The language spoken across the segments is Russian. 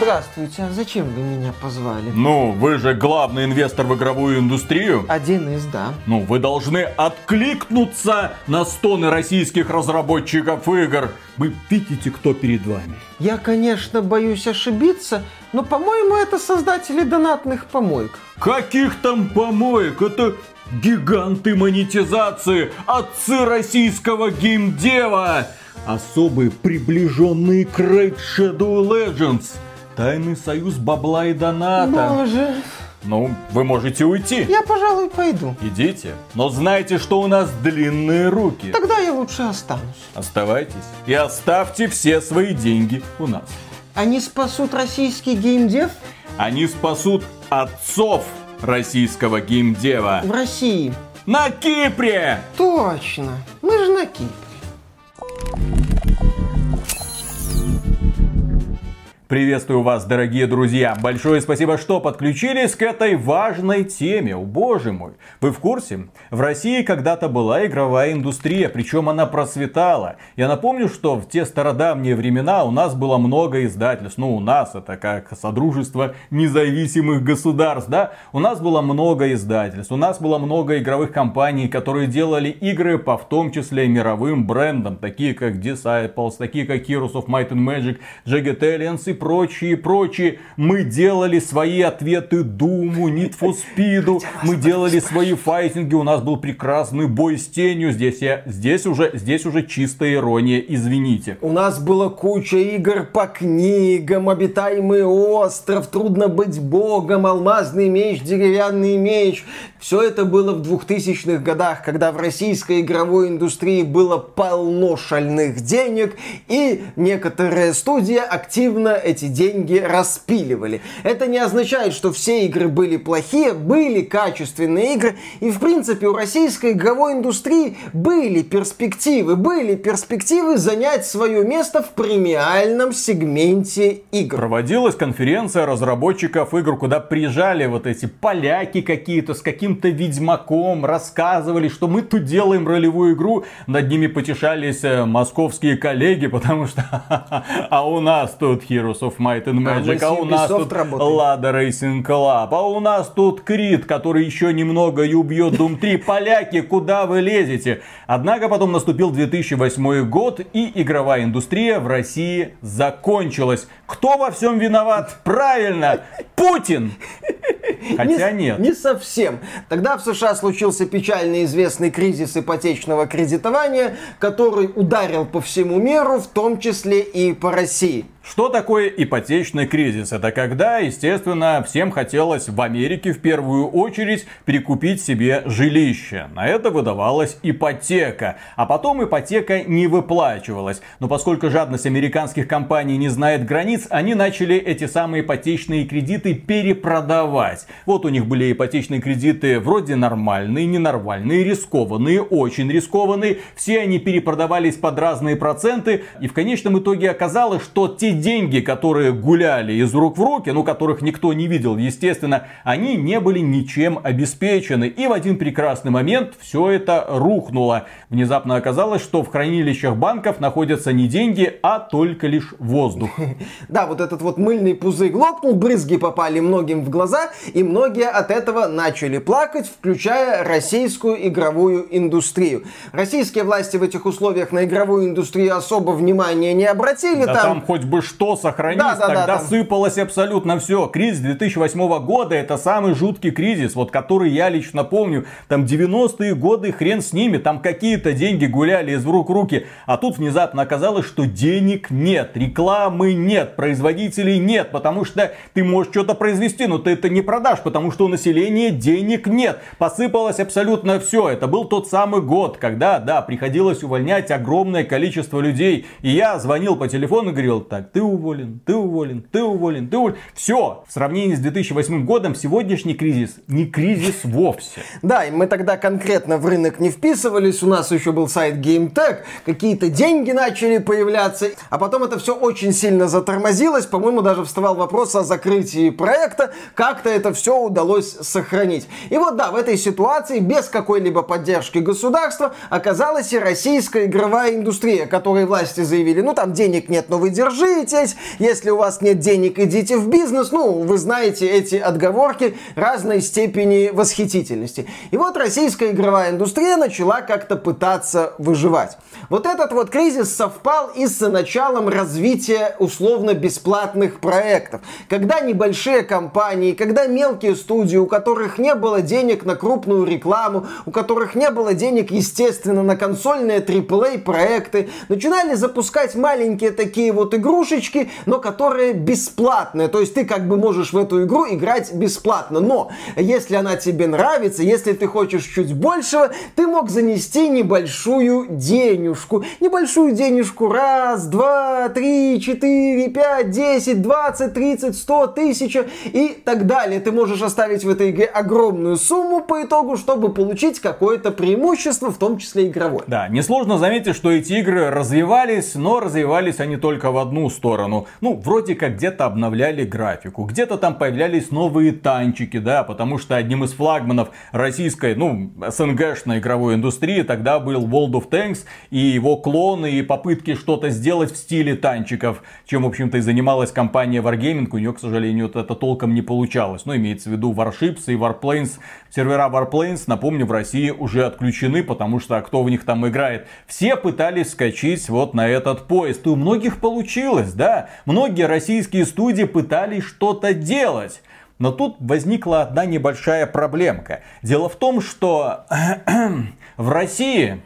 Здравствуйте, а зачем вы меня позвали? Ну, вы же главный инвестор в игровую индустрию. Один из, да. Ну, вы должны откликнуться на стоны российских разработчиков игр. Вы видите, кто перед вами. Я, конечно, боюсь ошибиться, но, по-моему, это создатели донатных помоек. Каких там помоек? Это гиганты монетизации, отцы российского геймдева, особые приближенные к Raid Shadow Legends, тайный союз бабла и доната. Боже, Ну, вы можете уйти. я, пожалуй, пойду. Идите, но знайте, что у нас длинные руки. Тогда я лучше останусь. Оставайтесь и оставьте все свои деньги у нас. Они спасут российский геймдев Они спасут отцов российского геймдева в России. на Кипре. Точно. Мы же на Кипре. Приветствую вас, дорогие друзья. Большое спасибо, что подключились к этой важной теме. О, боже мой. Вы в курсе? В России когда-то была игровая индустрия, причем она процветала. Я напомню, что в те стародавние времена у нас было много издательств. Ну, у нас это как Содружество независимых государств, да? У нас было много издательств, у нас было много игровых компаний, которые делали игры по в том числе мировым брендам, такие как Disciples, такие как Heroes of Might and Magic, Jagged Alliance и прочие, прочие. Мы делали свои ответы Думу, for Speed, мы делали свои файтинги, у нас был прекрасный бой с тенью. Здесь я, здесь уже, здесь уже чистая ирония, извините. У нас была куча игр по книгам, обитаемый остров, трудно быть богом, алмазный меч, деревянный меч. Все это было в 2000-х годах, когда в российской игровой индустрии было полно шальных денег, и некоторые студии активно эти деньги распиливали. Это не означает, что все игры были плохие, были качественные игры, и в принципе у российской игровой индустрии были перспективы, были перспективы занять свое место в премиальном сегменте игр. Проводилась конференция разработчиков игр, куда приезжали вот эти поляки какие-то с каким-то ведьмаком, рассказывали, что мы тут делаем ролевую игру. Над ними потешались э, московские коллеги, потому что а у нас тут Heroes of Might and А Magic, а у нас Ubisoft тут работаем. Lada Racing Club, а у нас тут Крит, который еще немного и убьет Doom 3. Поляки, куда вы лезете? Однако потом наступил 2008 год, и игровая индустрия в России закончилась. Кто во всем виноват? Правильно, Путин! Хотя не, нет. Не совсем. Тогда в США случился печально известный кризис ипотечного кредитования, который ударил по всему миру, в том числе и по России. Что такое ипотечный кризис? Это когда, естественно, всем хотелось в Америке в первую очередь прикупить себе жилище. На это выдавалась ипотека. А потом ипотека не выплачивалась. Но поскольку жадность американских компаний не знает границ, они начали эти самые ипотечные кредиты перепродавать. Вот у них были ипотечные кредиты вроде нормальные, ненормальные, рискованные, очень рискованные. Все они перепродавались под разные проценты. И в конечном итоге оказалось, что те деньги, которые гуляли из рук в руки, ну которых никто не видел, естественно, они не были ничем обеспечены. И в один прекрасный момент все это рухнуло. Внезапно оказалось, что в хранилищах банков находятся не деньги, а только лишь воздух. Да, вот этот вот мыльный пузырь лопнул, брызги попали многим в глаза, и многие от этого начали плакать, включая российскую игровую индустрию. Российские власти в этих условиях на игровую индустрию особо внимания не обратили. Да там хоть бы что сохранить, Да, да, да, тогда там. сыпалось абсолютно все. Кризис 2008 года это самый жуткий кризис, вот который я лично помню. Там 90-е годы, хрен с ними, там какие-то деньги гуляли из рук в руки. А тут внезапно оказалось, что денег нет, рекламы нет, производителей нет, потому что ты можешь что-то произвести, но ты это не продашь, потому что у населения денег нет. Посыпалось абсолютно все. Это был тот самый год, когда, да, приходилось увольнять огромное количество людей. И я звонил по телефону и говорил, так, ты уволен, ты уволен, ты уволен, ты уволен. Все, в сравнении с 2008 годом сегодняшний кризис не кризис вовсе. Да, и мы тогда конкретно в рынок не вписывались, у нас еще был сайт GameTech, какие-то деньги начали появляться, а потом это все очень сильно затормозилось, по-моему, даже вставал вопрос о закрытии проекта, как-то это все удалось сохранить. И вот да, в этой ситуации без какой-либо поддержки государства оказалась и российская игровая индустрия, которой власти заявили, ну там денег нет, но вы держи, вылететь. Если у вас нет денег, идите в бизнес. Ну, вы знаете эти отговорки разной степени восхитительности. И вот российская игровая индустрия начала как-то пытаться выживать. Вот этот вот кризис совпал и с началом развития условно-бесплатных проектов. Когда небольшие компании, когда мелкие студии, у которых не было денег на крупную рекламу, у которых не было денег, естественно, на консольные AAA проекты, начинали запускать маленькие такие вот игрушечки, но которые бесплатные. То есть ты как бы можешь в эту игру играть бесплатно. Но если она тебе нравится, если ты хочешь чуть большего, ты мог занести небольшую денежку. Небольшую денежку раз, два, три, четыре, пять, десять, двадцать, тридцать, сто, тысяча и так далее. Ты можешь оставить в этой игре огромную сумму по итогу, чтобы получить какое-то преимущество, в том числе игровое. Да, несложно заметить, что эти игры развивались, но развивались они только в одну сторону. Ну, вроде как где-то обновляли графику, где-то там появлялись новые танчики, да, потому что одним из флагманов российской, ну, СНГшной игровой индустрии тогда был World of Tanks и его клоны и попытки что-то сделать в стиле танчиков, чем, в общем-то, и занималась компания Wargaming. У нее, к сожалению, это толком не получалось. Но имеется в виду Warships и Warplanes. Сервера Warplanes, напомню, в России уже отключены, потому что кто в них там играет? Все пытались скачать вот на этот поезд. И у многих получилось, да. Многие российские студии пытались что-то делать. Но тут возникла одна небольшая проблемка. Дело в том, что в России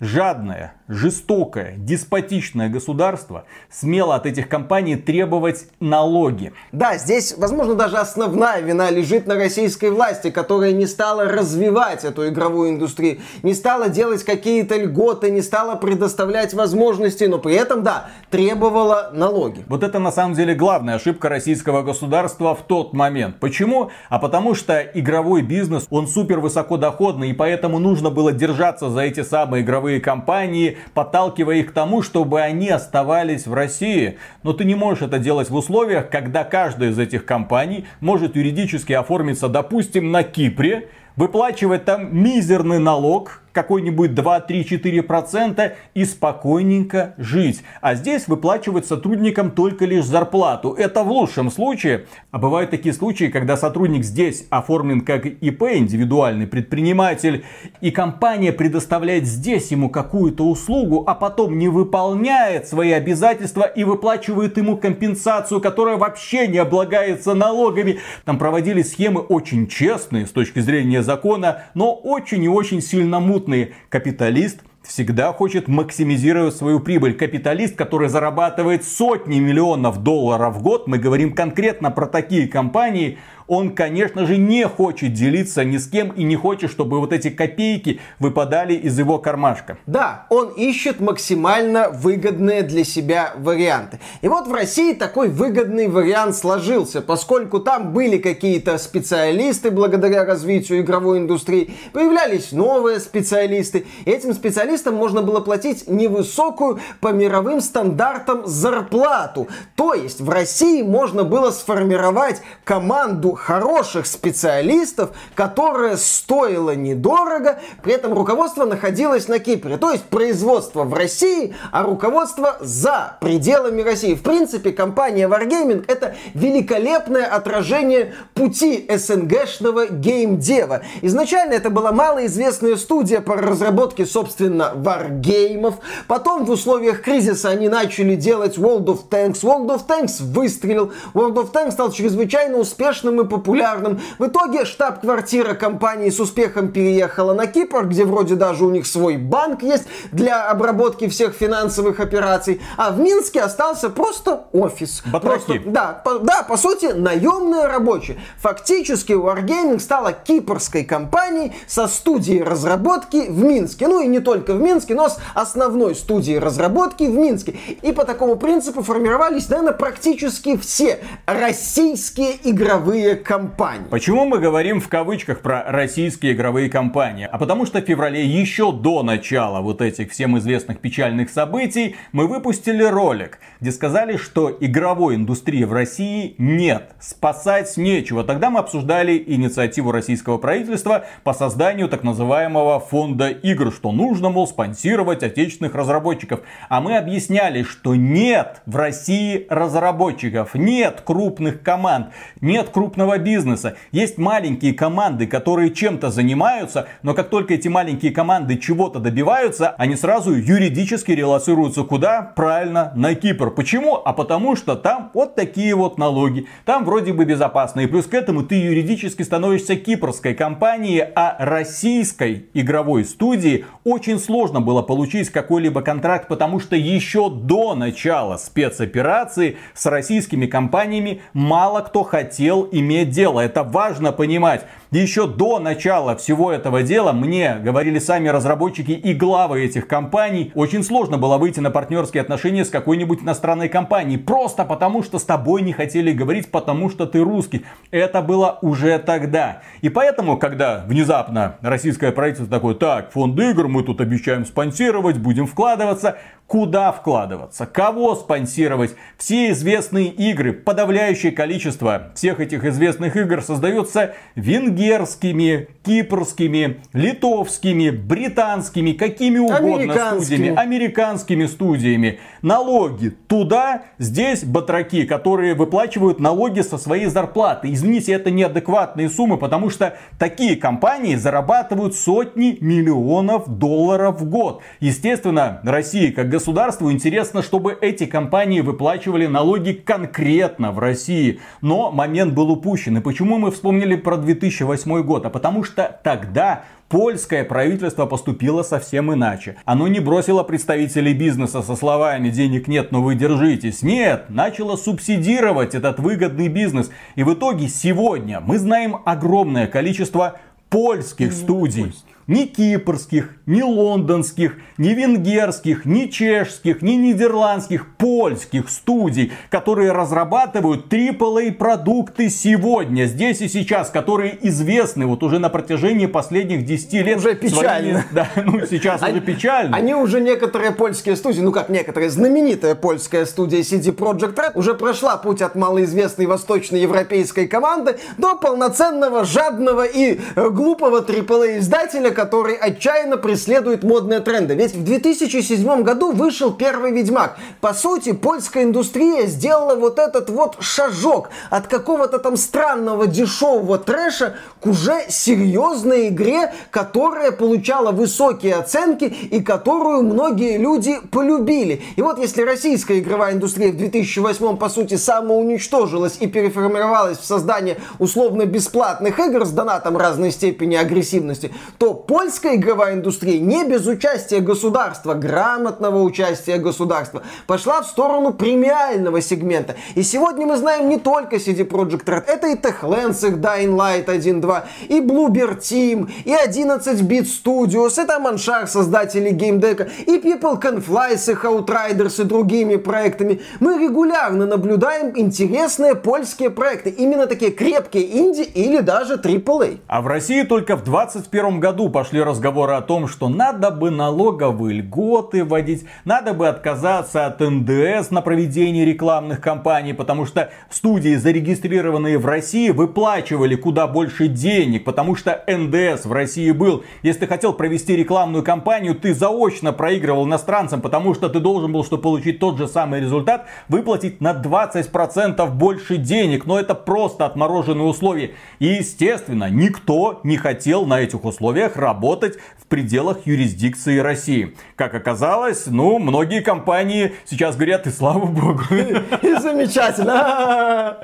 жадная жестокое, деспотичное государство смело от этих компаний требовать налоги. Да, здесь, возможно, даже основная вина лежит на российской власти, которая не стала развивать эту игровую индустрию, не стала делать какие-то льготы, не стала предоставлять возможности, но при этом, да, требовала налоги. Вот это на самом деле главная ошибка российского государства в тот момент. Почему? А потому что игровой бизнес, он супер высокодоходный, и поэтому нужно было держаться за эти самые игровые компании, подталкивая их к тому, чтобы они оставались в России. Но ты не можешь это делать в условиях, когда каждая из этих компаний может юридически оформиться, допустим, на Кипре, выплачивать там мизерный налог, какой-нибудь 2-3-4% и спокойненько жить. А здесь выплачивать сотрудникам только лишь зарплату. Это в лучшем случае. А бывают такие случаи, когда сотрудник здесь оформлен как ИП, индивидуальный предприниматель, и компания предоставляет здесь ему какую-то услугу, а потом не выполняет свои обязательства и выплачивает ему компенсацию, которая вообще не облагается налогами. Там проводились схемы очень честные с точки зрения закона, но очень и очень сильно мутные крупный капиталист всегда хочет максимизировать свою прибыль. Капиталист, который зарабатывает сотни миллионов долларов в год, мы говорим конкретно про такие компании, он, конечно же, не хочет делиться ни с кем и не хочет, чтобы вот эти копейки выпадали из его кармашка. Да, он ищет максимально выгодные для себя варианты. И вот в России такой выгодный вариант сложился, поскольку там были какие-то специалисты благодаря развитию игровой индустрии, появлялись новые специалисты. И этим специалистам можно было платить невысокую по мировым стандартам зарплату. То есть в России можно было сформировать команду хороших специалистов, которое стоило недорого, при этом руководство находилось на Кипре. То есть производство в России, а руководство за пределами России. В принципе, компания Wargaming это великолепное отражение пути СНГшного геймдева. Изначально это была малоизвестная студия по разработке, собственно, варгеймов. Потом в условиях кризиса они начали делать World of Tanks. World of Tanks выстрелил. World of Tanks стал чрезвычайно успешным и популярным. В итоге штаб-квартира компании с успехом переехала на Кипр, где вроде даже у них свой банк есть для обработки всех финансовых операций. А в Минске остался просто офис. Батраки. Просто, да, по, да, по сути, наемные рабочие. Фактически Wargaming стала кипрской компанией со студией разработки в Минске. Ну и не только в Минске, но с основной студией разработки в Минске. И по такому принципу формировались, наверное, практически все российские игровые компании. Почему мы говорим в кавычках про российские игровые компании? А потому что в феврале еще до начала вот этих всем известных печальных событий мы выпустили ролик, где сказали, что игровой индустрии в России нет, спасать нечего. Тогда мы обсуждали инициативу российского правительства по созданию так называемого фонда игр, что нужно, мол, спонсировать отечественных разработчиков. А мы объясняли, что нет в России разработчиков, нет крупных команд, нет крупного бизнеса. Есть маленькие команды, которые чем-то занимаются, но как только эти маленькие команды чего-то добиваются, они сразу юридически релацируются куда? Правильно, на Кипр. Почему? А потому что там вот такие вот налоги. Там вроде бы безопасно. И плюс к этому ты юридически становишься кипрской компанией, а российской игровой студии очень сложно было получить какой-либо контракт, потому что еще до начала спецоперации с российскими компаниями мало кто хотел иметь дело. Это важно понимать. Еще до начала всего этого дела мне говорили сами разработчики и главы этих компаний, очень сложно было выйти на партнерские отношения с какой-нибудь иностранной компанией. Просто потому, что с тобой не хотели говорить, потому что ты русский. Это было уже тогда. И поэтому, когда внезапно российское правительство такое, так, фонд игр мы тут обещаем спонсировать, будем вкладываться, Куда вкладываться? Кого спонсировать? Все известные игры, подавляющее количество всех этих известных игр создается венгерскими, кипрскими, литовскими, британскими, какими угодно студиями, американскими студиями. Налоги туда, здесь батраки, которые выплачивают налоги со своей зарплаты. Извините, это неадекватные суммы, потому что такие компании зарабатывают сотни миллионов долларов в год. Естественно, Россия как государству интересно, чтобы эти компании выплачивали налоги конкретно в России. Но момент был упущен. И почему мы вспомнили про 2008 год? А потому что тогда Польское правительство поступило совсем иначе. Оно не бросило представителей бизнеса со словами «денег нет, но вы держитесь». Нет, начало субсидировать этот выгодный бизнес. И в итоге сегодня мы знаем огромное количество польских студий. Ни кипрских, ни лондонских, ни венгерских, ни чешских, ни нидерландских, польских студий, которые разрабатывают AAA продукты сегодня, здесь и сейчас, которые известны вот уже на протяжении последних 10 лет. Уже печально. Своими, да, ну сейчас они, уже печально. Они уже некоторые польские студии, ну как некоторые, знаменитая польская студия CD Projekt Red уже прошла путь от малоизвестной восточноевропейской команды до полноценного, жадного и э, глупого AAA издателя, который отчаянно преследует модные тренды. Ведь в 2007 году вышел первый Ведьмак. По сути, польская индустрия сделала вот этот вот шажок от какого-то там странного дешевого трэша к уже серьезной игре, которая получала высокие оценки и которую многие люди полюбили. И вот если российская игровая индустрия в 2008 по сути самоуничтожилась и переформировалась в создание условно бесплатных игр с донатом разной степени агрессивности, то польская игровая индустрия не без участия государства, грамотного участия государства, пошла в сторону премиального сегмента. И сегодня мы знаем не только CD Projekt Red, это и Techlands, их Dying Light 1.2, и Bluebird Team, и 11-bit Studios, это Manchar, создатели геймдека, и People Can Fly с их Outriders и другими проектами. Мы регулярно наблюдаем интересные польские проекты, именно такие крепкие инди или даже AAA. А в России только в 2021 году пошли разговоры о том, что надо бы налоговые льготы вводить, надо бы отказаться от НДС на проведение рекламных кампаний, потому что студии, зарегистрированные в России, выплачивали куда больше денег, потому что НДС в России был. Если ты хотел провести рекламную кампанию, ты заочно проигрывал иностранцам, потому что ты должен был, чтобы получить тот же самый результат, выплатить на 20% больше денег. Но это просто отмороженные условия. И естественно, никто не хотел на этих условиях работать в пределах юрисдикции России. Как оказалось, ну, многие компании сейчас говорят, и слава богу. И замечательно.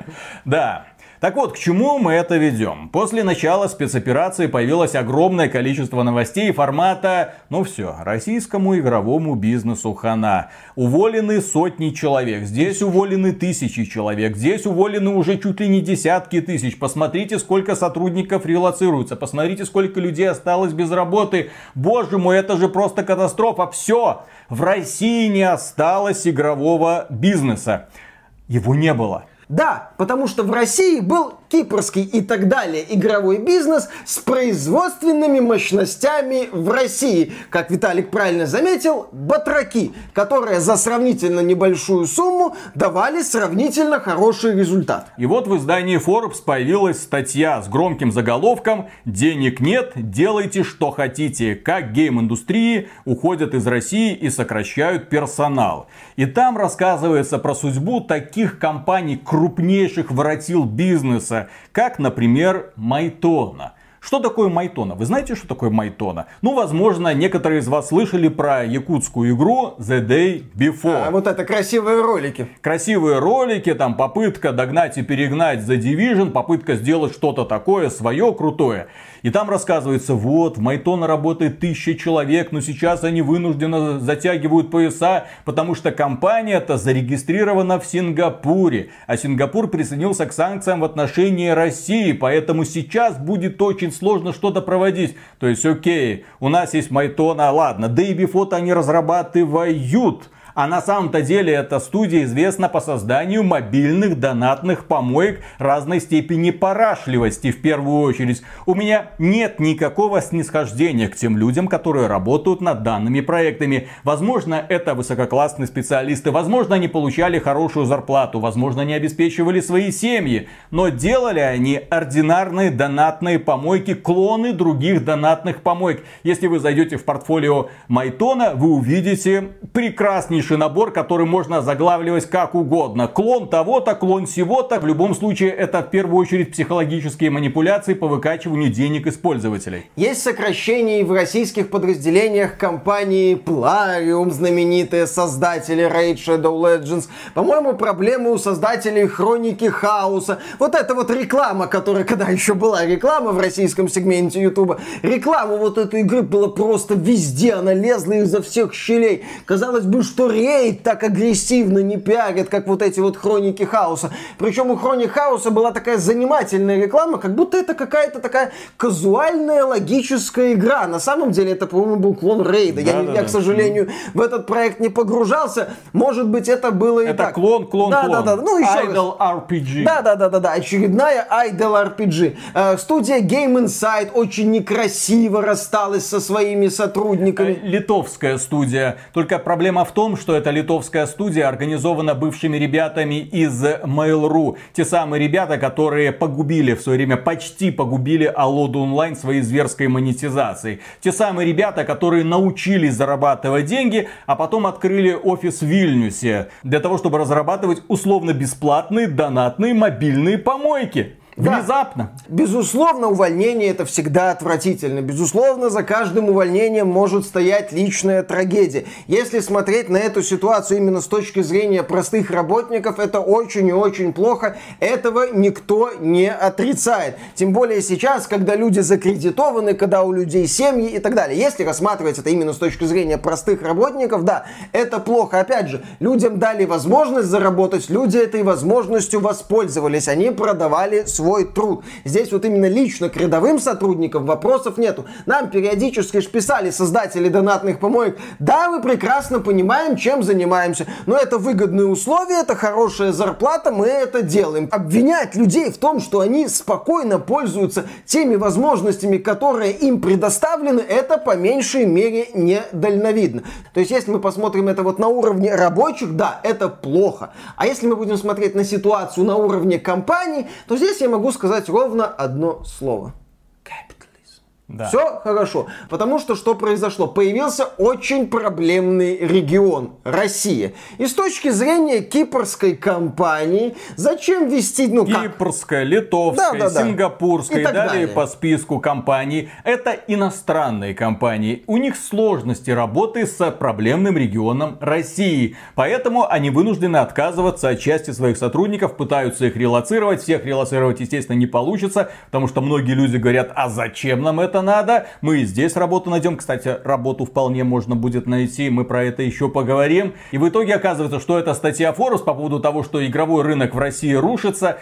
Да. Так вот, к чему мы это ведем? После начала спецоперации появилось огромное количество новостей формата «Ну все, российскому игровому бизнесу хана». Уволены сотни человек, здесь уволены тысячи человек, здесь уволены уже чуть ли не десятки тысяч. Посмотрите, сколько сотрудников релацируется, посмотрите, сколько людей осталось без работы. Боже мой, это же просто катастрофа. Все, в России не осталось игрового бизнеса. Его не было. Да, потому что в России был кипрский и так далее игровой бизнес с производственными мощностями в России. Как Виталик правильно заметил, батраки, которые за сравнительно небольшую сумму давали сравнительно хороший результат. И вот в издании Forbes появилась статья с громким заголовком «Денег нет, делайте что хотите. Как гейм-индустрии уходят из России и сокращают персонал». И там рассказывается про судьбу таких компаний, крупнейших воротил бизнеса, как, например, Майтона. Что такое Майтона? Вы знаете, что такое Майтона? Ну, возможно, некоторые из вас слышали про якутскую игру The Day Before. А, вот это красивые ролики. Красивые ролики, там попытка догнать и перегнать The Division, попытка сделать что-то такое свое крутое. И там рассказывается, вот, в Майтона работает тысяча человек, но сейчас они вынужденно затягивают пояса, потому что компания-то зарегистрирована в Сингапуре. А Сингапур присоединился к санкциям в отношении России, поэтому сейчас будет очень сложно что-то проводить. То есть, окей, у нас есть Майтона, ладно, да и Бифот они разрабатывают. А на самом-то деле эта студия известна по созданию мобильных донатных помоек разной степени порашливости в первую очередь. У меня нет никакого снисхождения к тем людям, которые работают над данными проектами. Возможно, это высококлассные специалисты, возможно, они получали хорошую зарплату, возможно, они обеспечивали свои семьи, но делали они ординарные донатные помойки, клоны других донатных помоек. Если вы зайдете в портфолио Майтона, вы увидите прекраснейший полнейший набор, который можно заглавливать как угодно. Клон того-то, клон сего-то. В любом случае, это в первую очередь психологические манипуляции по выкачиванию денег из пользователей. Есть сокращения в российских подразделениях компании Plarium, знаменитые создатели Raid Shadow Legends. По-моему, проблемы у создателей Хроники Хаоса. Вот эта вот реклама, которая, когда еще была реклама в российском сегменте Ютуба, реклама вот этой игры была просто везде, она лезла изо всех щелей. Казалось бы, что рейд так агрессивно не пиарят, как вот эти вот хроники хаоса. Причем у хроник хаоса была такая занимательная реклама, как будто это какая-то такая казуальная логическая игра. На самом деле это, по-моему, был клон рейда. Да, я, да, я да. к сожалению, в этот проект не погружался. Может быть, это было и это так. Это клон, клон, да, клон. Да, да, да. Ну, еще Idol раз. RPG. Да, да, да, да, да. Очередная Idol RPG. Э, студия Game Insight очень некрасиво рассталась со своими сотрудниками. Э, литовская студия. Только проблема в том, что эта литовская студия организована бывшими ребятами из Mail.ru. Те самые ребята, которые погубили в свое время, почти погубили Алоду онлайн своей зверской монетизацией. Те самые ребята, которые научились зарабатывать деньги, а потом открыли офис в Вильнюсе для того, чтобы разрабатывать условно бесплатные донатные мобильные помойки. Внезапно. Да. Безусловно, увольнение это всегда отвратительно. Безусловно, за каждым увольнением может стоять личная трагедия. Если смотреть на эту ситуацию именно с точки зрения простых работников, это очень и очень плохо. Этого никто не отрицает. Тем более сейчас, когда люди закредитованы, когда у людей семьи и так далее. Если рассматривать это именно с точки зрения простых работников, да, это плохо. Опять же, людям дали возможность заработать, люди этой возможностью воспользовались. Они продавали свой свой труд. Здесь вот именно лично к рядовым сотрудникам вопросов нету. Нам периодически ж писали создатели донатных помоек, да, мы прекрасно понимаем, чем занимаемся, но это выгодные условия, это хорошая зарплата, мы это делаем. Обвинять людей в том, что они спокойно пользуются теми возможностями, которые им предоставлены, это по меньшей мере недальновидно. То есть, если мы посмотрим это вот на уровне рабочих, да, это плохо. А если мы будем смотреть на ситуацию на уровне компаний, то здесь я могу сказать ровно одно слово. Да. Все хорошо. Потому что что произошло? Появился очень проблемный регион Россия. И с точки зрения кипрской компании, зачем вести... Ну, Кипрская, как? литовская, да, да, да. сингапурская и, и далее, далее по списку компаний. Это иностранные компании. У них сложности работы с проблемным регионом России. Поэтому они вынуждены отказываться от части своих сотрудников, пытаются их релацировать. Всех релацировать, естественно, не получится, потому что многие люди говорят, а зачем нам это надо, мы и здесь работу найдем. Кстати, работу вполне можно будет найти, мы про это еще поговорим. И в итоге оказывается, что это статья Forbes по поводу того, что игровой рынок в России рушится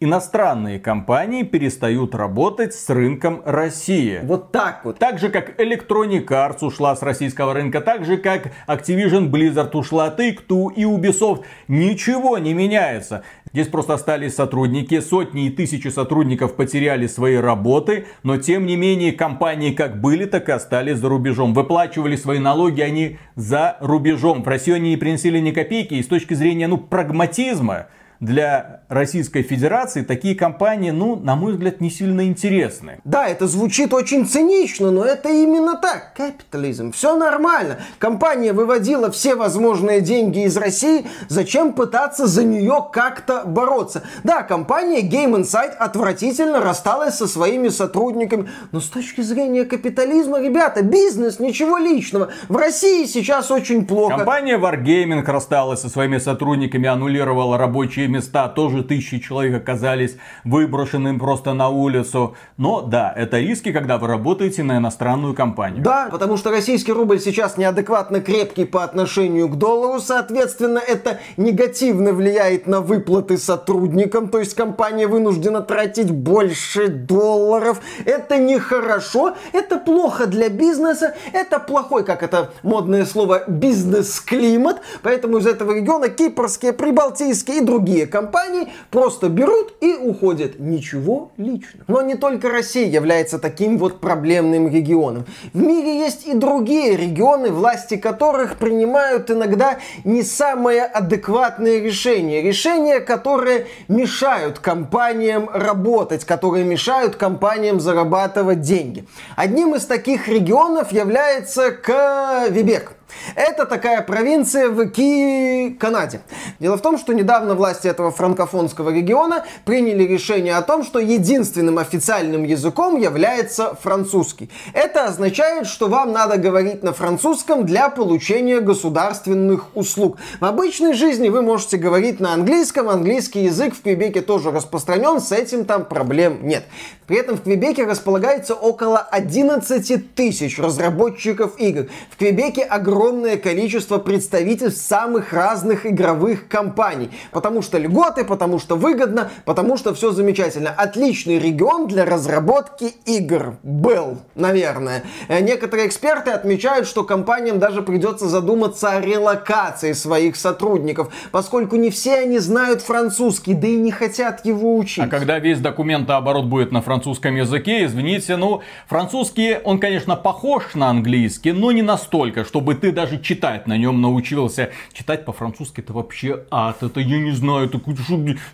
иностранные компании перестают работать с рынком России. Вот так вот. Так же, как Electronic Arts ушла с российского рынка, так же, как Activision Blizzard ушла, Take-Two и Ubisoft. Ничего не меняется. Здесь просто остались сотрудники, сотни и тысячи сотрудников потеряли свои работы, но тем не менее компании как были, так и остались за рубежом. Выплачивали свои налоги они за рубежом. В Россию они не принесли ни копейки, и с точки зрения ну, прагматизма, для Российской Федерации такие компании, ну, на мой взгляд, не сильно интересны. Да, это звучит очень цинично, но это именно так. Капитализм. Все нормально. Компания выводила все возможные деньги из России. Зачем пытаться за нее как-то бороться? Да, компания Game Insight отвратительно рассталась со своими сотрудниками. Но с точки зрения капитализма, ребята, бизнес, ничего личного. В России сейчас очень плохо. Компания Wargaming рассталась со своими сотрудниками, аннулировала рабочие места, тоже тысячи человек оказались выброшенным просто на улицу. Но да, это риски, когда вы работаете на иностранную компанию. Да, потому что российский рубль сейчас неадекватно крепкий по отношению к доллару, соответственно, это негативно влияет на выплаты сотрудникам, то есть компания вынуждена тратить больше долларов. Это нехорошо, это плохо для бизнеса, это плохой, как это модное слово, бизнес-климат, поэтому из этого региона кипрские, прибалтийские и другие другие компании просто берут и уходят. Ничего личного. Но не только Россия является таким вот проблемным регионом. В мире есть и другие регионы, власти которых принимают иногда не самые адекватные решения. Решения, которые мешают компаниям работать, которые мешают компаниям зарабатывать деньги. Одним из таких регионов является Квебек. Это такая провинция в Ки... Канаде. Дело в том, что недавно власти этого франкофонского региона приняли решение о том, что единственным официальным языком является французский. Это означает, что вам надо говорить на французском для получения государственных услуг. В обычной жизни вы можете говорить на английском. Английский язык в Квебеке тоже распространен, с этим там проблем нет. При этом в Квебеке располагается около 11 тысяч разработчиков игр. В Квебеке огромное огромное количество представительств самых разных игровых компаний. Потому что льготы, потому что выгодно, потому что все замечательно. Отличный регион для разработки игр. Был, наверное. Э, некоторые эксперты отмечают, что компаниям даже придется задуматься о релокации своих сотрудников, поскольку не все они знают французский, да и не хотят его учить. А когда весь документооборот будет на французском языке, извините, ну, французский, он, конечно, похож на английский, но не настолько, чтобы ты даже читать на нем научился. Читать по-французски это вообще ад. Это я не знаю, это,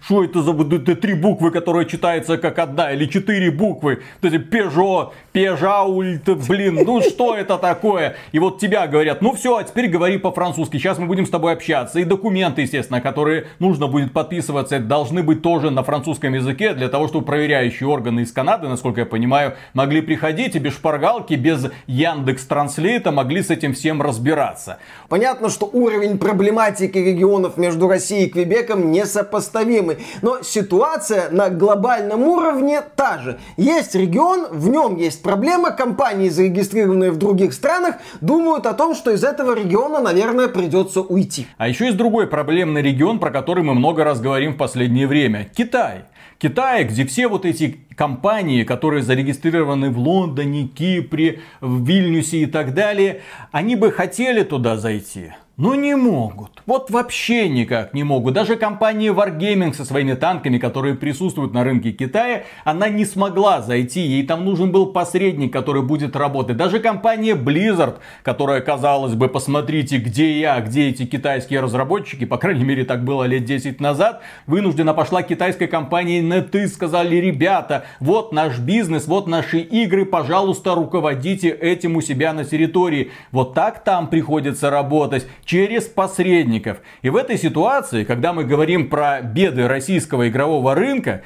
что это за это три буквы, которые читаются как одна, или четыре буквы. Вот эти Peugeot, Пежаульт, блин, ну что это такое? И вот тебя говорят, ну все, а теперь говори по-французски, сейчас мы будем с тобой общаться. И документы, естественно, которые нужно будет подписываться, должны быть тоже на французском языке, для того, чтобы проверяющие органы из Канады, насколько я понимаю, могли приходить и без шпаргалки, без Яндекс Транслейта могли с этим всем разбираться. Понятно, что уровень проблематики регионов между Россией и Квебеком несопоставимый. Но ситуация на глобальном уровне та же. Есть регион, в нем есть проблема, компании, зарегистрированные в других странах, думают о том, что из этого региона, наверное, придется уйти. А еще есть другой проблемный регион, про который мы много раз говорим в последнее время. Китай. Китае, где все вот эти компании, которые зарегистрированы в Лондоне, Кипре, в Вильнюсе и так далее, они бы хотели туда зайти. Ну не могут. Вот вообще никак не могут. Даже компания Wargaming со своими танками, которые присутствуют на рынке Китая, она не смогла зайти. Ей там нужен был посредник, который будет работать. Даже компания Blizzard, которая, казалось бы, посмотрите, где я, где эти китайские разработчики, по крайней мере так было лет 10 назад, вынуждена пошла китайской компании на ты, сказали, ребята, вот наш бизнес, вот наши игры, пожалуйста, руководите этим у себя на территории. Вот так там приходится работать через посредников. И в этой ситуации, когда мы говорим про беды российского игрового рынка,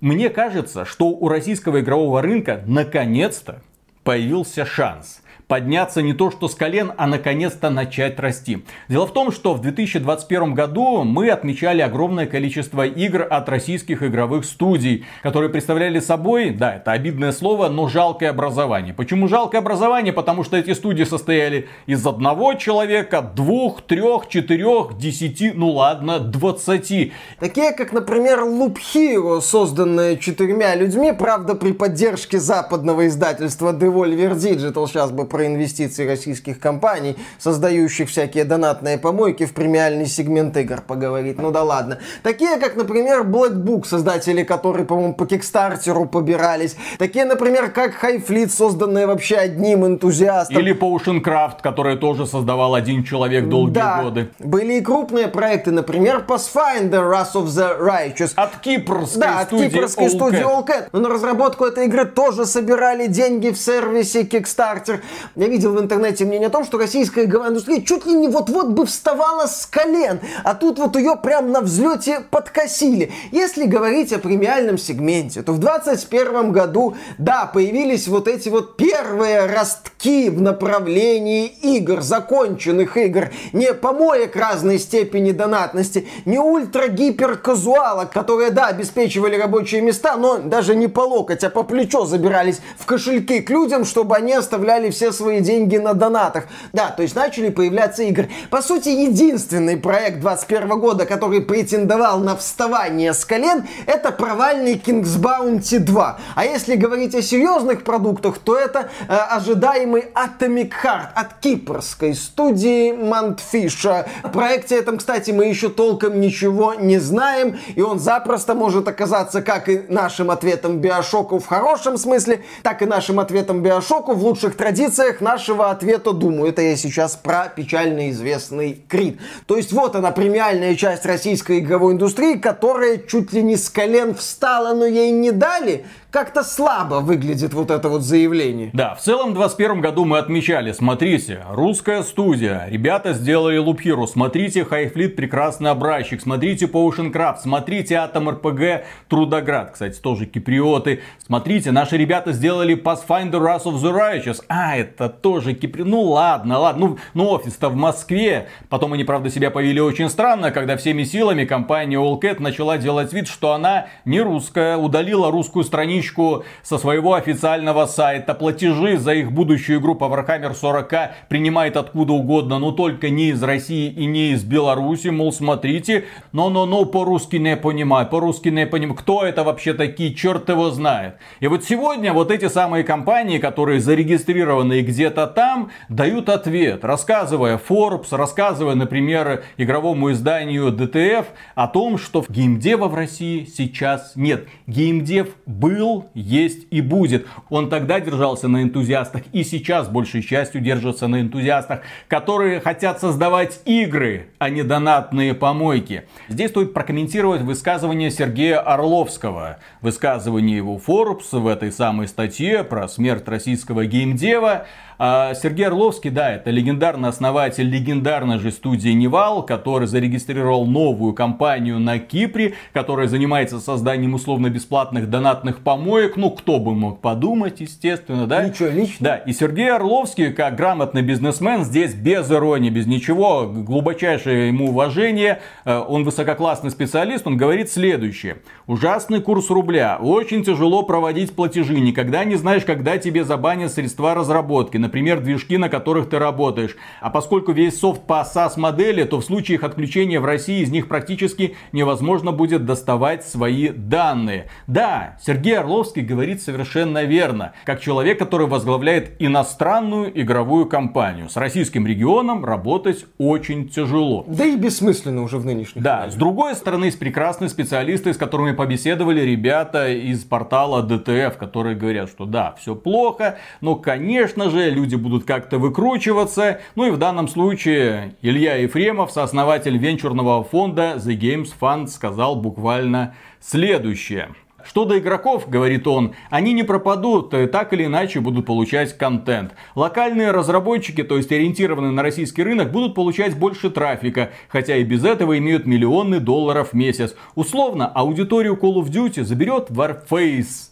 мне кажется, что у российского игрового рынка наконец-то появился шанс подняться не то что с колен, а наконец-то начать расти. Дело в том, что в 2021 году мы отмечали огромное количество игр от российских игровых студий, которые представляли собой, да, это обидное слово, но жалкое образование. Почему жалкое образование? Потому что эти студии состояли из одного человека, двух, трех, четырех, десяти, ну ладно, двадцати. Такие, как, например, Loop Hero, созданные четырьмя людьми, правда, при поддержке западного издательства Devolver Digital, сейчас бы про инвестиции российских компаний, создающих всякие донатные помойки в премиальный сегмент игр поговорить. Ну да ладно. Такие, как, например, Black Book, создатели которой, по-моему, по Кикстартеру побирались. Такие, например, как High Fleet, созданные вообще одним энтузиастом. Или Potion Craft, который тоже создавал один человек долгие да. годы. Были и крупные проекты, например, Pathfinder Wrath of the Righteous. От кипрской да, студии от кипрской All студии. All Cat. Но на разработку этой игры тоже собирали деньги в сервисе Kickstarter. Я видел в интернете мнение о том, что российская индустрия чуть ли не вот-вот бы вставала с колен, а тут вот ее прям на взлете подкосили. Если говорить о премиальном сегменте, то в 2021 году, да, появились вот эти вот первые ростки в направлении игр, законченных игр, не помоек разной степени донатности, не ультра-гипер казуала, которые, да, обеспечивали рабочие места, но даже не по локоть, а по плечо забирались в кошельки к людям, чтобы они оставляли все свои деньги на донатах. Да, то есть начали появляться игры. По сути, единственный проект 21 года, который претендовал на вставание с колен, это провальный King's Bounty 2. А если говорить о серьезных продуктах, то это э, ожидаемый Atomic Heart от кипрской студии Mantfish. О проекте этом, кстати, мы еще толком ничего не знаем, и он запросто может оказаться как и нашим ответом Биошоку в хорошем смысле, так и нашим ответом Биошоку в лучших традициях нашего ответа Думу. Это я сейчас про печально известный Крид. То есть вот она, премиальная часть российской игровой индустрии, которая чуть ли не с колен встала, но ей не дали. Как-то слабо выглядит вот это вот заявление. Да, в целом в 21 году мы отмечали, смотрите, русская студия, ребята сделали Лупхиру, смотрите, Хайфлит прекрасный образчик, смотрите Potion Craft, смотрите Атом РПГ Трудоград, кстати, тоже киприоты, смотрите, наши ребята сделали Pathfinder Wrath of the Righteous, а, это тоже кипри... Ну ладно, ладно, ну, ну офис-то в Москве, потом они, правда, себя повели очень странно, когда всеми силами компания Allcat начала делать вид, что она не русская, удалила русскую страничку со своего официального сайта. Платежи за их будущую игру по Warhammer 40 принимает откуда угодно, но только не из России и не из Беларуси. Мол, смотрите, но-но-но, по-русски не понимаю, по-русски не понимаю. Кто это вообще такие, черт его знает. И вот сегодня вот эти самые компании, которые зарегистрированы где-то там, дают ответ, рассказывая Forbes, рассказывая, например, игровому изданию DTF о том, что геймдева в России сейчас нет. Геймдев был, есть и будет. Он тогда держался на энтузиастах и сейчас большей частью держится на энтузиастах, которые хотят создавать игры, а не донатные помойки. Здесь стоит прокомментировать высказывание Сергея Орловского. Высказывание его Forbes в этой самой статье про смерть российского геймдева. А Сергей Орловский, да, это легендарный основатель легендарной же студии Nival, который зарегистрировал новую компанию на Кипре, которая занимается созданием условно-бесплатных донатных помоек. Ну, кто бы мог подумать, естественно, да? Ничего личного. Да, и Сергей Орловский, как грамотный бизнесмен, здесь без иронии, без ничего, глубочайшее ему уважение, э, он высококлассный специалист, он говорит следующее. Ужасный курс рубля, очень тяжело проводить платежи, никогда не знаешь, когда тебе забанят средства разработки, например, движки, на которых ты работаешь. А поскольку весь софт по SaaS модели, то в случае их отключения в России из них практически невозможно будет доставать свои данные. Да, Сергей Орловский говорит совершенно верно. Как человек, который возглавляет иностранную игровую компанию. С российским регионом работать очень тяжело. Да и бессмысленно уже в нынешних Да, с другой стороны, есть прекрасные специалисты, с которыми побеседовали ребята из портала DTF, которые говорят, что да, все плохо, но, конечно же, люди будут как-то выкручиваться. Ну и в данном случае Илья Ефремов, сооснователь венчурного фонда The Games Fund, сказал буквально следующее. Что до игроков, говорит он, они не пропадут, э, так или иначе будут получать контент. Локальные разработчики, то есть ориентированные на российский рынок, будут получать больше трафика, хотя и без этого имеют миллионы долларов в месяц. Условно, аудиторию Call of Duty заберет Warface.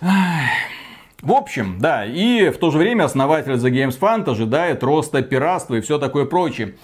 Ах. В общем, да, и в то же время основатель The Games Fund ожидает роста пиратства и все такое прочее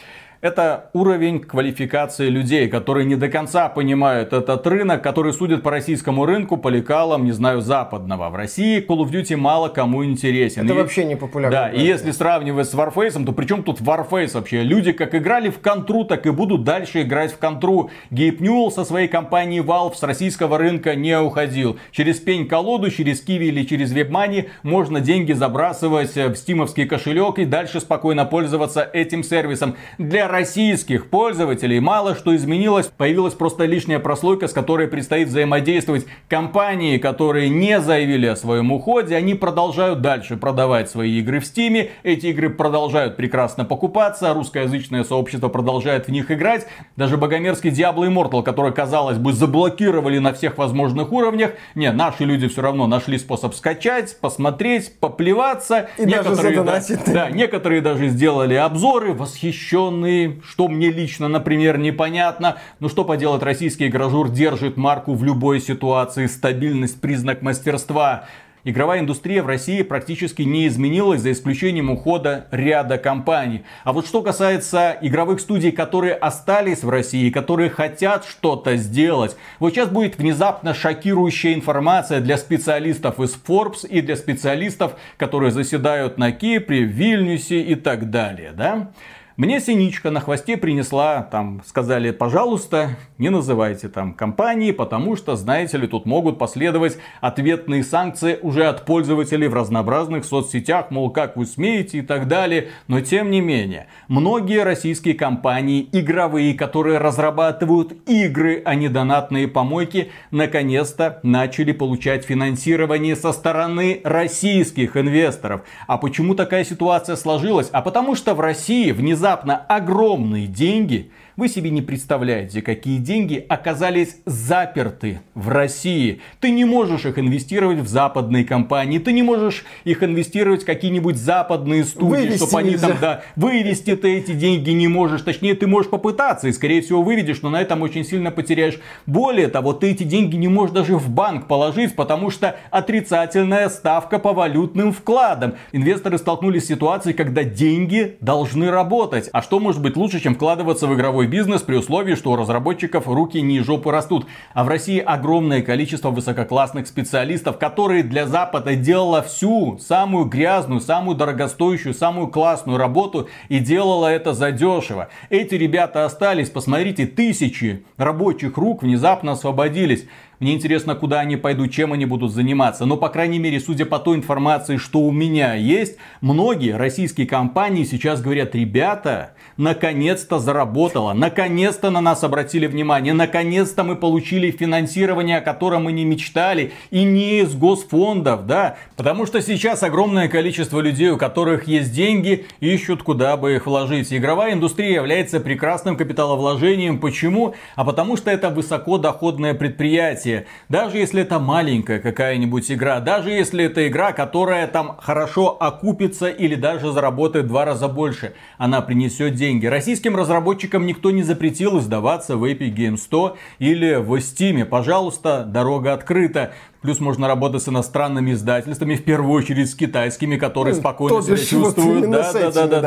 это уровень квалификации людей, которые не до конца понимают этот рынок, которые судят по российскому рынку по лекалам, не знаю, западного. В России Call of Duty мало кому интересен. Это и, вообще не популярно. Да, и если сравнивать с Warface, то при чем тут Warface вообще? Люди как играли в контру, так и будут дальше играть в контру. Гейб Ньюэлл со своей компанией Valve с российского рынка не уходил. Через пень-колоду, через Киви или через WebMoney можно деньги забрасывать в стимовский кошелек и дальше спокойно пользоваться этим сервисом. Для российских пользователей мало что изменилось. Появилась просто лишняя прослойка, с которой предстоит взаимодействовать. Компании, которые не заявили о своем уходе, они продолжают дальше продавать свои игры в Стиме. Эти игры продолжают прекрасно покупаться. Русскоязычное сообщество продолжает в них играть. Даже богомерзкий Diablo Immortal, который, казалось бы, заблокировали на всех возможных уровнях. Не, наши люди все равно нашли способ скачать, посмотреть, поплеваться. И некоторые, даже да, да, некоторые даже сделали обзоры, восхищенные что мне лично, например, непонятно. Ну что поделать, российский гражур держит марку в любой ситуации. Стабильность признак мастерства. Игровая индустрия в России практически не изменилась, за исключением ухода ряда компаний. А вот что касается игровых студий, которые остались в России, которые хотят что-то сделать, вот сейчас будет внезапно шокирующая информация для специалистов из Forbes и для специалистов, которые заседают на Кипре, в Вильнюсе и так далее, да? Мне Синичка на хвосте принесла, там, сказали, пожалуйста, не называйте там компании, потому что, знаете ли, тут могут последовать ответные санкции уже от пользователей в разнообразных соцсетях, мол, как вы смеете и так далее. Но тем не менее, многие российские компании, игровые, которые разрабатывают игры, а не донатные помойки, наконец-то начали получать финансирование со стороны российских инвесторов. А почему такая ситуация сложилась? А потому что в России внезапно внезапно огромные деньги – вы себе не представляете, какие деньги оказались заперты в России. Ты не можешь их инвестировать в западные компании, ты не можешь их инвестировать в какие-нибудь западные студии, чтобы они там, да, вывести ты эти деньги не можешь. Точнее, ты можешь попытаться и, скорее всего, выведешь, но на этом очень сильно потеряешь. Более того, ты эти деньги не можешь даже в банк положить, потому что отрицательная ставка по валютным вкладам. Инвесторы столкнулись с ситуацией, когда деньги должны работать. А что может быть лучше, чем вкладываться в игровой бизнес при условии, что у разработчиков руки не жопы растут. А в России огромное количество высококлассных специалистов, которые для Запада делала всю самую грязную, самую дорогостоящую, самую классную работу и делала это задешево. Эти ребята остались, посмотрите, тысячи рабочих рук внезапно освободились. Мне интересно, куда они пойдут, чем они будут заниматься. Но, по крайней мере, судя по той информации, что у меня есть, многие российские компании сейчас говорят, ребята, наконец-то заработало, наконец-то на нас обратили внимание, наконец-то мы получили финансирование, о котором мы не мечтали, и не из госфондов, да, потому что сейчас огромное количество людей, у которых есть деньги, ищут куда бы их вложить. Игровая индустрия является прекрасным капиталовложением. Почему? А потому что это высокодоходное предприятие. Даже если это маленькая какая-нибудь игра, даже если это игра, которая там хорошо окупится или даже заработает в два раза больше, она принесет деньги. Российским разработчикам никто не запретил издаваться в Epic Games 100 или в Steam. Пожалуйста, дорога открыта. Плюс можно работать с иностранными издательствами, в первую очередь с китайскими, которые ну, спокойно себя чувствуют. Да, да, да, да, да,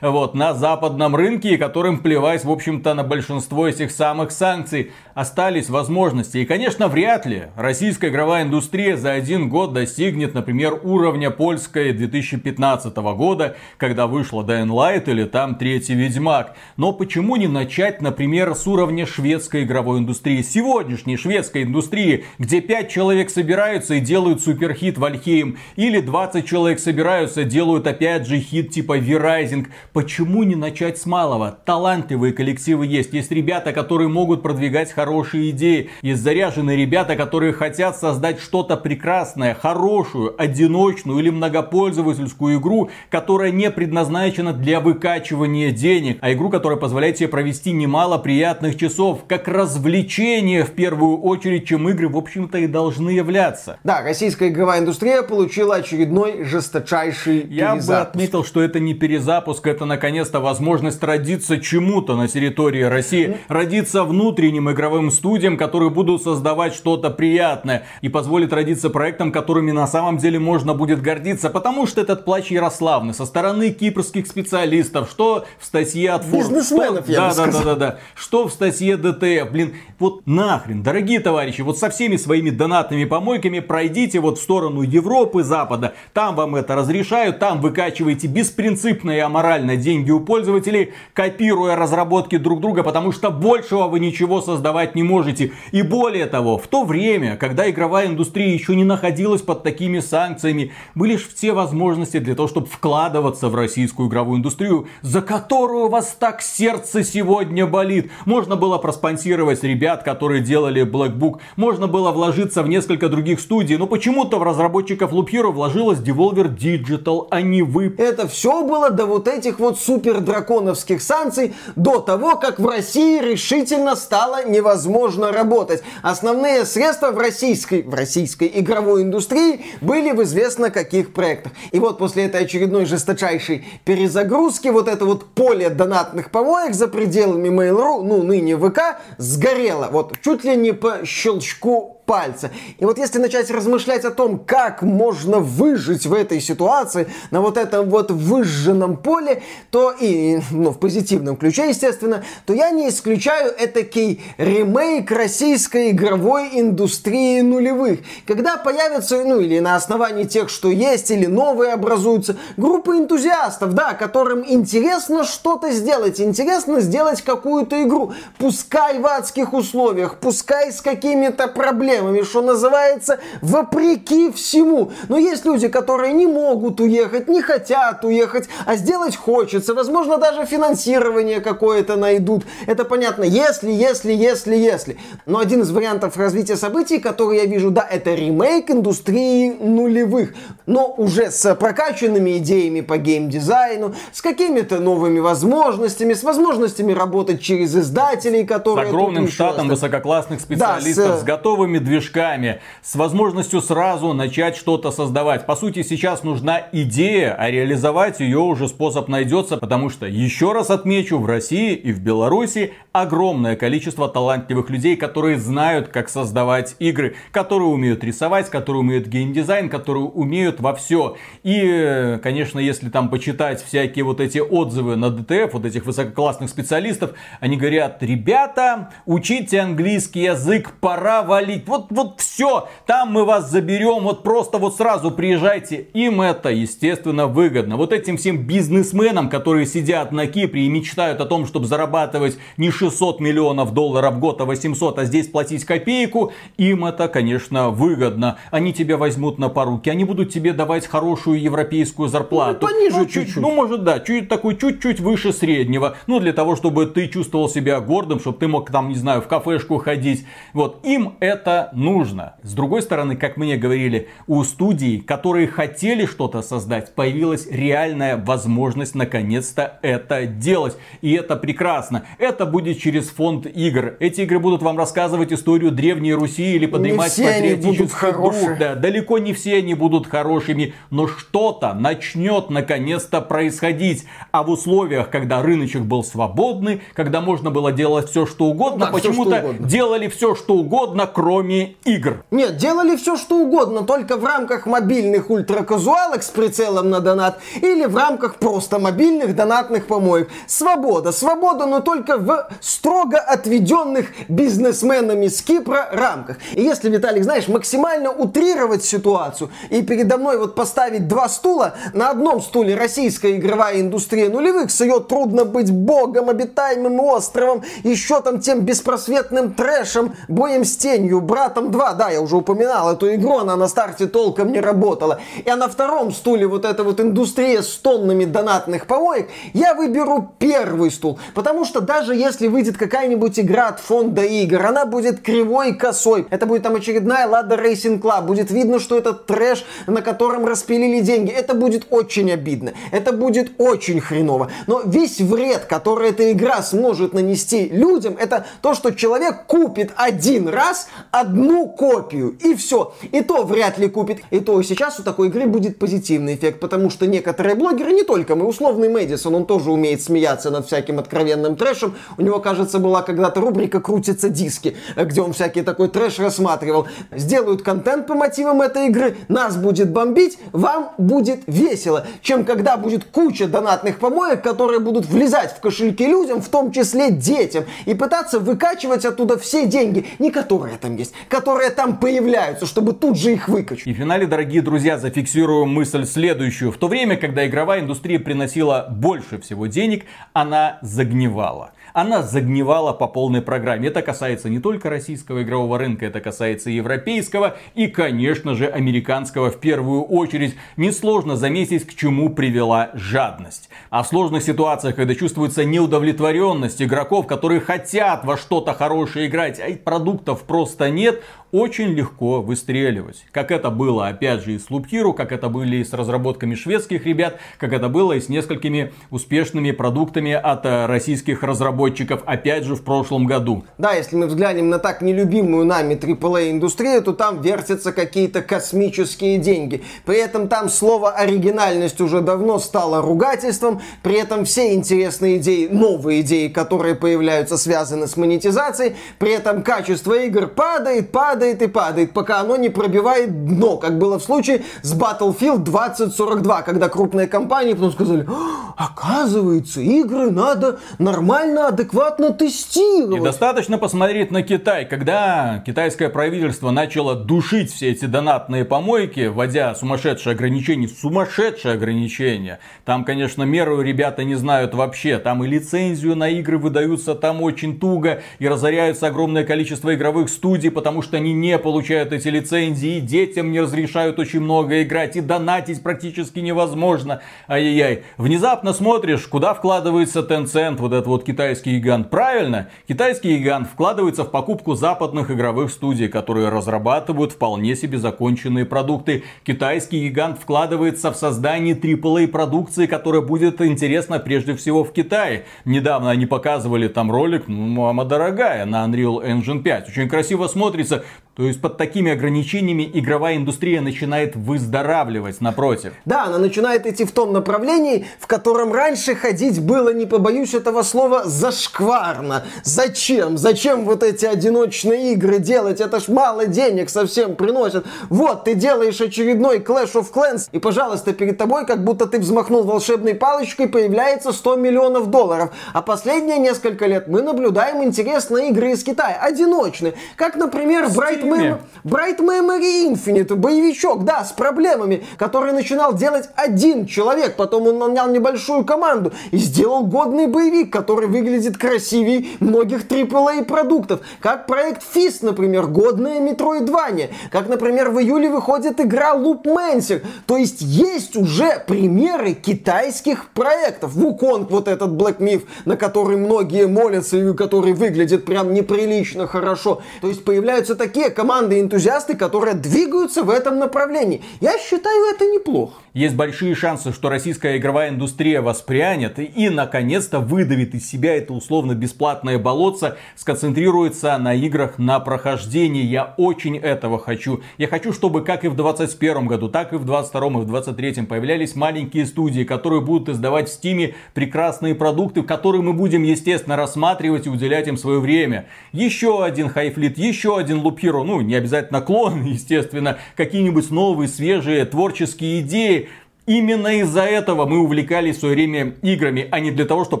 да. Вот, на западном рынке, и которым плевать, в общем-то, на большинство этих самых санкций. Остались возможности. И, конечно, вряд ли российская игровая индустрия за один год достигнет, например, уровня польской 2015 года, когда вышла Dying Light или там третий Ведьмак. Но почему не начать, например, с уровня шведской игровой индустрии? Сегодняшней шведской индустрии, где 5 человек собираются и делают суперхит Вальхейм, или 20 человек собираются, делают опять же хит типа Verizing. Почему не начать с малого? Талантливые коллективы есть, есть ребята, которые могут продвигать хорошие идеи, есть заряженные ребята, которые хотят создать что-то прекрасное, хорошую, одиночную или многопользовательскую игру, которая не предназначена для выкачивания денег, а игру, которая позволяет тебе провести немало приятных часов, как развлечение в первую очередь, чем игры, в общем-то, и должны появляться. Да, российская игровая индустрия получила очередной жесточайший Я перезапуск. бы отметил, что это не перезапуск, это наконец-то возможность родиться чему-то на территории России, родиться внутренним игровым студиям, которые будут создавать что-то приятное и позволит родиться проектам, которыми на самом деле можно будет гордиться, потому что этот плач Ярославны со стороны кипрских специалистов, что в статье от Forbes, Бизнесменов, что... я да, бы да, сказал. да, да, да, что в статье ДТФ, блин, вот нахрен, дорогие товарищи, вот со всеми своими донатными помойками пройдите вот в сторону Европы, Запада, там вам это разрешают, там выкачиваете беспринципно и аморально деньги у пользователей, копируя разработки друг друга, потому что большего вы ничего создавать не можете. И более того, в то время, когда игровая индустрия еще не находилась под такими санкциями, были же все возможности для того, чтобы вкладываться в российскую игровую индустрию, за которую у вас так сердце сегодня болит. Можно было проспонсировать ребят, которые делали Black Book, можно было вложиться в несколько других студий, но почему-то в разработчиков Hero вложилась Devolver Digital, а не вы. Это все было до вот этих вот супер драконовских санкций, до того, как в России решительно стало невозможно работать. Основные средства в российской, в российской игровой индустрии были в известно каких проектах. И вот после этой очередной жесточайшей перезагрузки, вот это вот поле донатных помоек за пределами Mail.ru, ну ныне ВК, сгорело. Вот чуть ли не по щелчку пальца. И вот если начать размышлять о том, как можно выжить в этой ситуации, на вот этом вот выжженном поле, то и, ну, в позитивном ключе, естественно, то я не исключаю этакий ремейк российской игровой индустрии нулевых. Когда появятся, ну, или на основании тех, что есть, или новые образуются, группы энтузиастов, да, которым интересно что-то сделать, интересно сделать какую-то игру, пускай в адских условиях, пускай с какими-то проблемами, что называется, вопреки всему. Но есть люди, которые не могут уехать, не хотят уехать, а сделать хочется. Возможно, даже финансирование какое-то найдут. Это понятно, если, если, если, если. Но один из вариантов развития событий, который я вижу, да, это ремейк индустрии нулевых. Но уже с прокачанными идеями по геймдизайну, с какими-то новыми возможностями, с возможностями работать через издателей, С которые... тут огромным штатом высококлассных специалистов, Да, с- с готовыми движками, с возможностью сразу начать что-то создавать. По сути, сейчас нужна идея, а реализовать ее уже способ найдется, потому что, еще раз отмечу, в России и в Беларуси огромное количество талантливых людей, которые знают, как создавать игры, которые умеют рисовать, которые умеют геймдизайн, которые умеют во все. И, конечно, если там почитать всякие вот эти отзывы на ДТФ, вот этих высококлассных специалистов, они говорят, ребята, учите английский язык, пора валить. Вот, вот все, там мы вас заберем, вот просто вот сразу приезжайте. Им это, естественно, выгодно. Вот этим всем бизнесменам, которые сидят на Кипре и мечтают о том, чтобы зарабатывать не 600 миллионов долларов в год, а 800, а здесь платить копейку, им это, конечно, выгодно. Они тебя возьмут на поруки, они будут тебе давать хорошую европейскую зарплату. Ну, пониже Ну, чуть-чуть. Ну, может, да, чуть такой чуть-чуть выше среднего. Ну, для того, чтобы ты чувствовал себя гордым, чтобы ты мог там, не знаю, в кафешку ходить. Вот, им это нужно. С другой стороны, как мне говорили, у студий, которые хотели что-то создать, появилась реальная возможность наконец-то это делать. И это прекрасно. Это будет через фонд игр. Эти игры будут вам рассказывать историю Древней Руси или поднимать все они будут патриотический дух. хорошие. Да, далеко не все они будут хорошими, но что-то начнет наконец-то происходить. А в условиях, когда рыночек был свободный, когда можно было делать все, что угодно, Да, почему-то делали все, что угодно, кроме игр. Нет, делали все, что угодно, только в рамках мобильных ультраказуалок с прицелом на донат или в рамках просто мобильных донатных помоек. Свобода, свобода, но только в строго отведенных бизнесменами с Кипра рамках. И если, Виталик, знаешь, максимально утрировать ситуацию и передо мной вот поставить два стула, на одном стуле российская игровая индустрия нулевых, с ее трудно быть богом, обитаемым островом, еще там тем беспросветным трэшем, боем с тенью, братом 2, да, я уже упоминал эту игру, она на старте толком не работала. И а на втором стуле вот эта вот индустрия с тоннами донатных помоек, я выберу первый стул. Потому что даже если выйдет какая-нибудь игра от фонда игр, она будет кривой и косой. Это будет там очередная Lada Racing Club. Будет видно, что это трэш, на котором распилили деньги. Это будет очень обидно. Это будет очень хреново. Но весь вред, который эта игра сможет нанести людям, это то, что человек купит один раз, одну копию, и все. И то вряд ли купит. И то сейчас у такой игры будет позитивный эффект, потому что некоторые блогеры, не только мы, условный Мэдисон, он тоже умеет смеяться над всяким откровенным трэшем. У него, кажется, была когда-то рубрика «Крутятся диски», где он всякий такой трэш рассматривал. Сделают контент по мотивам этой игры, нас будет бомбить, вам будет весело, чем когда будет куча донатных помоек, которые будут влезать в кошельки людям, в том числе детям, и пытаться выкачивать оттуда все деньги, не которые там есть, которые там появляются, чтобы тут же их выкачать. И в финале, дорогие друзья, зафиксируем мысль следующую. В то время, когда игровая индустрия приносила больше всего денег, она загнивала она загнивала по полной программе. Это касается не только российского игрового рынка, это касается и европейского, и, конечно же, американского в первую очередь. Несложно заметить, к чему привела жадность. А в сложных ситуациях, когда чувствуется неудовлетворенность игроков, которые хотят во что-то хорошее играть, а продуктов просто нет, очень легко выстреливать. Как это было, опять же, и с Hero, как это были и с разработками шведских ребят, как это было и с несколькими успешными продуктами от э, российских разработчиков, опять же, в прошлом году. Да, если мы взглянем на так нелюбимую нами AAA-индустрию, то там вертятся какие-то космические деньги. При этом там слово оригинальность уже давно стало ругательством, при этом все интересные идеи, новые идеи, которые появляются, связаны с монетизацией, при этом качество игр падает, падает, и падает, пока оно не пробивает дно, как было в случае с Battlefield 2042, когда крупные компании потом сказали, «А, оказывается, игры надо нормально, адекватно тестировать. И достаточно посмотреть на Китай, когда китайское правительство начало душить все эти донатные помойки, вводя сумасшедшие ограничения, сумасшедшие ограничения. Там, конечно, меру ребята не знают вообще, там и лицензию на игры выдаются там очень туго, и разоряются огромное количество игровых студий, потому что они не получают эти лицензии, и детям не разрешают очень много играть, и донатить практически невозможно. Ай-яй-яй. Внезапно смотришь, куда вкладывается Tencent, вот этот вот китайский гигант. Правильно, китайский гигант вкладывается в покупку западных игровых студий, которые разрабатывают вполне себе законченные продукты. Китайский гигант вкладывается в создание AAA продукции, которая будет интересна прежде всего в Китае. Недавно они показывали там ролик, ну, мама дорогая, на Unreal Engine 5. Очень красиво смотрится. То есть под такими ограничениями игровая индустрия начинает выздоравливать напротив. Да, она начинает идти в том направлении, в котором раньше ходить было, не побоюсь этого слова, зашкварно. Зачем? Зачем вот эти одиночные игры делать? Это ж мало денег совсем приносят. Вот, ты делаешь очередной Clash of Clans, и, пожалуйста, перед тобой, как будто ты взмахнул волшебной палочкой, появляется 100 миллионов долларов. А последние несколько лет мы наблюдаем интересные игры из Китая, одиночные. Как, например, Bright Bright, Bright Memory Infinite, боевичок, да, с проблемами, который начинал делать один человек, потом он нанял небольшую команду и сделал годный боевик, который выглядит красивее многих AAA продуктов, как проект Fist, например, годная Metroidvania, как, например, в июле выходит игра Loop Mancer, то есть есть уже примеры китайских проектов. Wukong, вот этот Black Myth, на который многие молятся и который выглядит прям неприлично хорошо. То есть появляются такие команды энтузиасты, которые двигаются в этом направлении. Я считаю это неплохо. Есть большие шансы, что российская игровая индустрия воспрянет и, наконец-то выдавит из себя это условно бесплатное болотце, сконцентрируется на играх на прохождение. Я очень этого хочу. Я хочу, чтобы как и в 2021 году, так и в 2022 и в 2023 появлялись маленькие студии, которые будут издавать в Стиме прекрасные продукты, которые мы будем, естественно, рассматривать и уделять им свое время. Еще один Хайфлит, еще один Лупиро, ну, не обязательно клон, естественно, какие-нибудь новые, свежие, творческие идеи, Именно из-за этого мы увлекались в свое время играми, а не для того, чтобы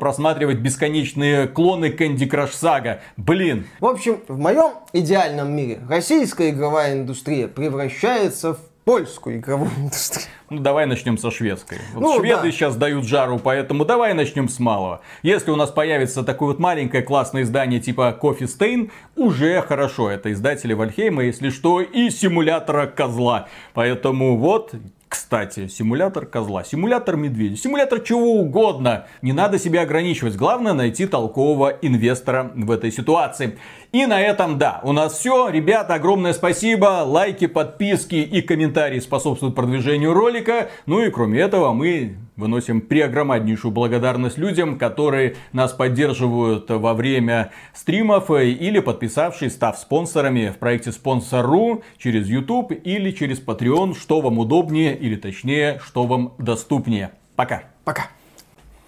просматривать бесконечные клоны Candy Crush Saga. Блин. В общем, в моем идеальном мире российская игровая индустрия превращается в польскую игровую индустрию. Ну, давай начнем со шведской. Вот ну, шведы да. сейчас дают жару, поэтому давай начнем с малого. Если у нас появится такое вот маленькое классное издание типа Coffee Stain, уже хорошо. Это издатели Вальхейма, если что, и симулятора козла. Поэтому вот кстати, симулятор козла, симулятор медведя, симулятор чего угодно. Не надо себя ограничивать. Главное найти толкового инвестора в этой ситуации. И на этом, да, у нас все. Ребята, огромное спасибо. Лайки, подписки и комментарии способствуют продвижению ролика. Ну и кроме этого, мы выносим преогромаднейшую благодарность людям, которые нас поддерживают во время стримов или подписавшись, став спонсорами в проекте Спонсору через YouTube или через Patreon, что вам удобнее или точнее, что вам доступнее. Пока. Пока.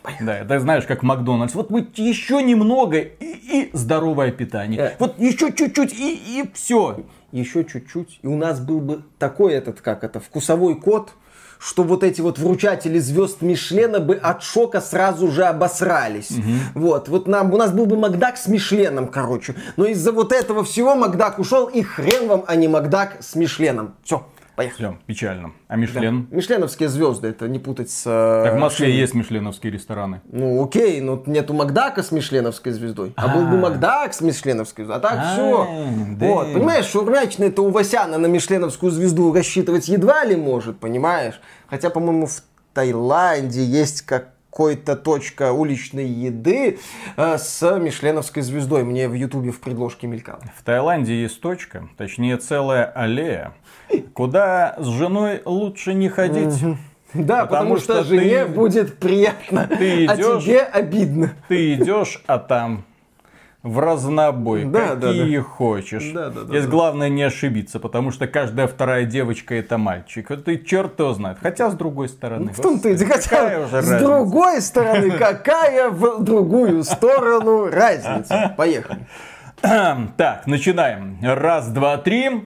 Поехали. Да, это знаешь, как Макдональдс. Вот мы еще немного и, и здоровое питание. Э. Вот еще чуть-чуть и, и все. Еще чуть-чуть. И у нас был бы такой этот, как это, вкусовой код, что вот эти вот вручатели звезд Мишлена бы от шока сразу же обосрались. Угу. Вот, вот нам, у нас был бы Макдак с Мишленом, короче. Но из-за вот этого всего Макдак ушел, и хрен вам, а не Макдак с Мишленом. Все. Поехали. Все, печально. А Мишлен? Да. Мишленовские звезды, это не путать с... Так в Москве Шин... есть мишленовские рестораны. Ну окей, но нету Макдака с мишленовской звездой. А, был бы а. Макдак с мишленовской звездой. А так все. Вот, понимаешь, шаурмячный это у Васяна на мишленовскую звезду рассчитывать едва ли может, понимаешь? Хотя, по-моему, в Таиланде есть как какой-то точка уличной еды э, с мишленовской звездой. Мне в Ютубе в предложке мелькало. В Таиланде есть точка, точнее целая аллея, куда с женой лучше не ходить. Да, потому, потому что, что жене ты, будет приятно, ты идешь, а тебе обидно. Ты идешь, а там в разнобой, да, какие да, да. хочешь. Да, да, да, Здесь да. главное не ошибиться, потому что каждая вторая девочка это мальчик. Ты черт его знает. Хотя с другой стороны. В том-то и хотя с разница? другой стороны, какая в другую сторону разница. Поехали. Так, начинаем. Раз, два, три.